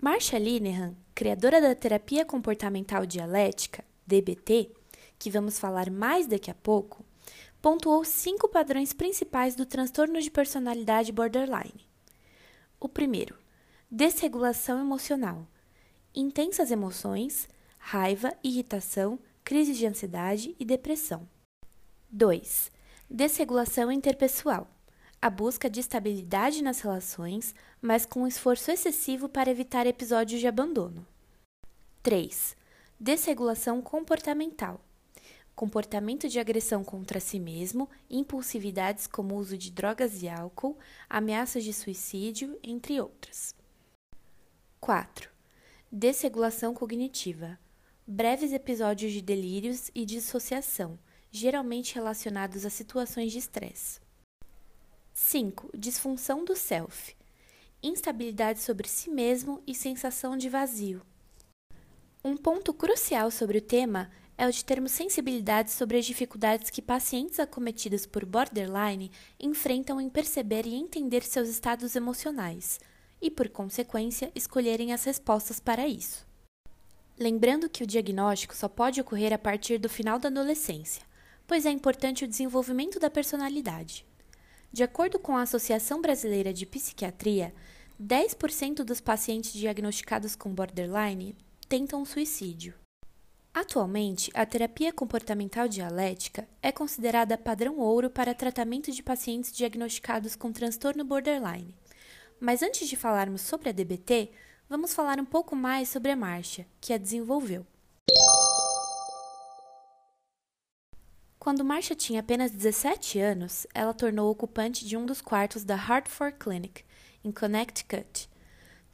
Marsha Linehan, criadora da terapia comportamental dialética, DBT, que vamos falar mais daqui a pouco, pontuou cinco padrões principais do transtorno de personalidade borderline. O primeiro, desregulação emocional, intensas emoções, raiva, irritação, crise de ansiedade e depressão. 2. Desregulação interpessoal, a busca de estabilidade nas relações, mas com esforço excessivo para evitar episódios de abandono. 3. Desregulação comportamental, comportamento de agressão contra si mesmo, impulsividades como o uso de drogas e álcool, ameaças de suicídio, entre outras. 4. Desregulação cognitiva. Breves episódios de delírios e dissociação, geralmente relacionados a situações de estresse. 5. Disfunção do self. Instabilidade sobre si mesmo e sensação de vazio. Um ponto crucial sobre o tema é o de termos sensibilidade sobre as dificuldades que pacientes acometidos por borderline enfrentam em perceber e entender seus estados emocionais e, por consequência, escolherem as respostas para isso. Lembrando que o diagnóstico só pode ocorrer a partir do final da adolescência, pois é importante o desenvolvimento da personalidade. De acordo com a Associação Brasileira de Psiquiatria, 10% dos pacientes diagnosticados com borderline tentam suicídio. Atualmente, a terapia comportamental dialética é considerada padrão ouro para tratamento de pacientes diagnosticados com transtorno borderline. Mas antes de falarmos sobre a DBT, vamos falar um pouco mais sobre a Marcia, que a desenvolveu. Quando Marcia tinha apenas 17 anos, ela tornou ocupante de um dos quartos da Hartford Clinic, em Connecticut.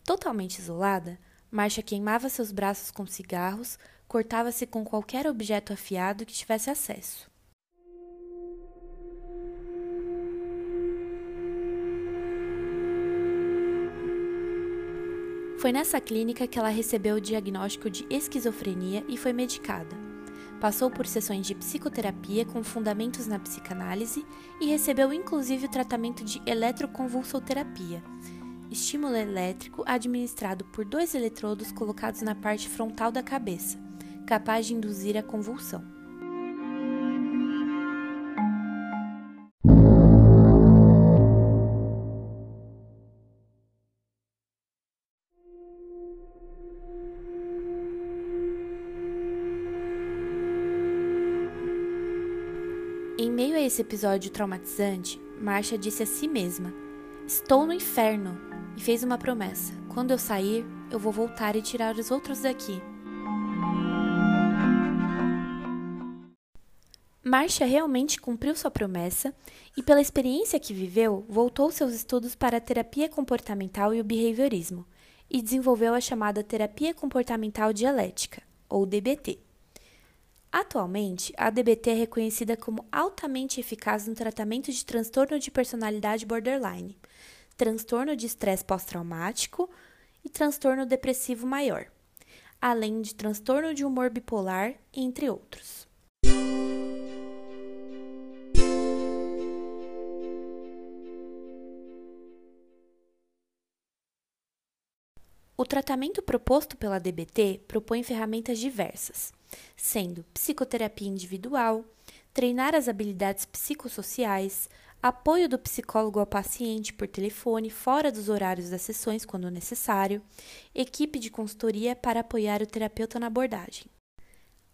Totalmente isolada, Marcia queimava seus braços com cigarros, cortava-se com qualquer objeto afiado que tivesse acesso. Foi nessa clínica que ela recebeu o diagnóstico de esquizofrenia e foi medicada. Passou por sessões de psicoterapia com fundamentos na psicanálise e recebeu inclusive o tratamento de eletroconvulsoterapia, estímulo elétrico administrado por dois eletrodos colocados na parte frontal da cabeça capaz de induzir a convulsão. Em meio a esse episódio traumatizante, Marcia disse a si mesma: Estou no inferno! E fez uma promessa: quando eu sair, eu vou voltar e tirar os outros daqui. Marcia realmente cumpriu sua promessa e, pela experiência que viveu, voltou seus estudos para a terapia comportamental e o behaviorismo e desenvolveu a chamada terapia comportamental dialética, ou DBT. Atualmente, a DBT é reconhecida como altamente eficaz no tratamento de transtorno de personalidade borderline, transtorno de estresse pós-traumático e transtorno depressivo maior, além de transtorno de humor bipolar, entre outros. O tratamento proposto pela DBT propõe ferramentas diversas, sendo psicoterapia individual, treinar as habilidades psicossociais, apoio do psicólogo ao paciente por telefone fora dos horários das sessões quando necessário, equipe de consultoria para apoiar o terapeuta na abordagem.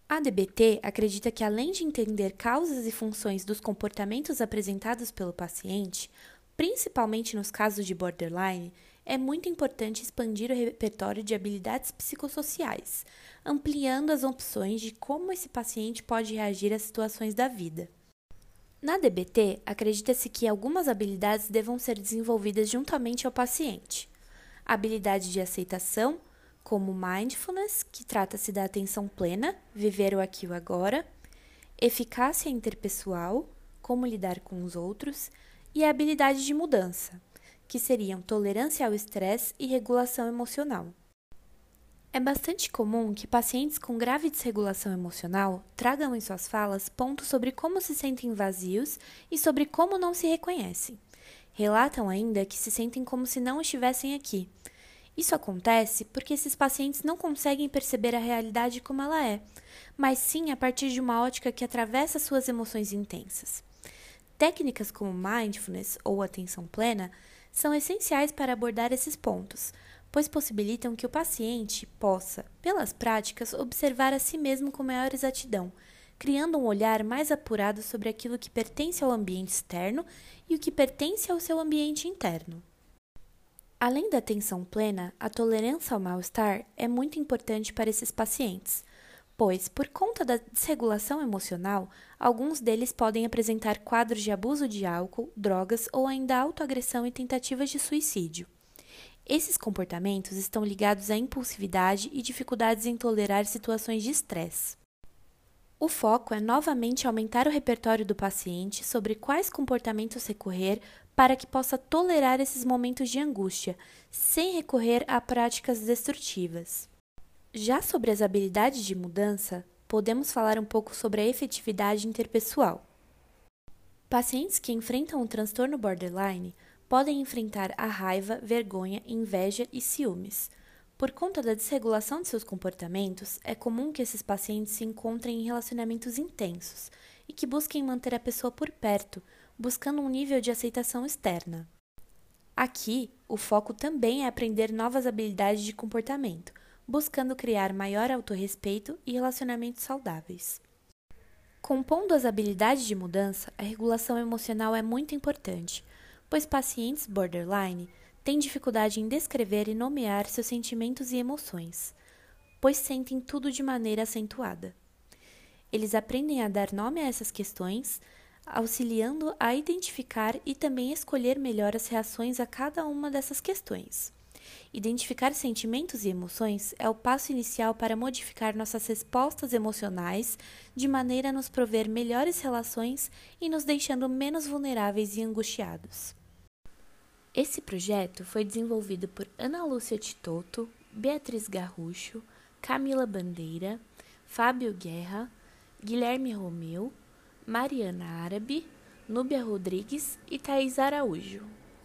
A DBT acredita que, além de entender causas e funções dos comportamentos apresentados pelo paciente, principalmente nos casos de borderline, é muito importante expandir o repertório de habilidades psicossociais, ampliando as opções de como esse paciente pode reagir às situações da vida. Na DBT, acredita-se que algumas habilidades devam ser desenvolvidas juntamente ao paciente. Habilidade de aceitação, como mindfulness, que trata-se da atenção plena, viver o aqui o agora, eficácia interpessoal, como lidar com os outros, e a habilidade de mudança, que seriam tolerância ao estresse e regulação emocional. É bastante comum que pacientes com grave desregulação emocional tragam em suas falas pontos sobre como se sentem vazios e sobre como não se reconhecem. Relatam ainda que se sentem como se não estivessem aqui Isso acontece porque esses pacientes não conseguem perceber a realidade como ela é, mas sim a partir de uma ótica que atravessa suas emoções intensas. Técnicas como mindfulness ou atenção plena são essenciais para abordar esses pontos, pois possibilitam que o paciente possa, pelas práticas, observar a si mesmo com maior exatidão, criando um olhar mais apurado sobre aquilo que pertence ao ambiente externo e o que pertence ao seu ambiente interno. Além da atenção plena, a tolerância ao mal-estar é muito importante para esses pacientes, pois, por conta da desregulação emocional, alguns deles podem apresentar quadros de abuso de álcool, drogas ou ainda autoagressão e tentativas de suicídio. Esses comportamentos estão ligados à impulsividade e dificuldades em tolerar situações de estresse. O foco é novamente aumentar o repertório do paciente sobre quais comportamentos recorrer para que possa tolerar esses momentos de angústia, sem recorrer a práticas destrutivas. Já sobre as habilidades de mudança, podemos falar um pouco sobre a efetividade interpessoal. Pacientes que enfrentam o transtorno borderline podem enfrentar a raiva, vergonha, inveja e ciúmes. Por conta da desregulação de seus comportamentos, é comum que esses pacientes se encontrem em relacionamentos intensos e que busquem manter a pessoa por perto, buscando um nível de aceitação externa. Aqui, o foco também é aprender novas habilidades de comportamento, buscando criar maior autorrespeito e relacionamentos saudáveis. Compondo as habilidades de mudança, a regulação emocional é muito importante, pois pacientes borderline têm dificuldade em descrever e nomear seus sentimentos e emoções, pois sentem tudo de maneira acentuada. Eles aprendem a dar nome a essas questões, auxiliando a identificar e também escolher melhor as reações a cada uma dessas questões. Identificar sentimentos e emoções é o passo inicial para modificar nossas respostas emocionais de maneira a nos prover melhores relações e nos deixando menos vulneráveis e angustiados. Esse projeto foi desenvolvido por Ana Lúcia Titoto, Beatriz Garrucho, Camila Bandeira, Fábio Guerra, Guilherme Romeu, Mariana Árabe, Núbia Rodrigues e Thais Araújo.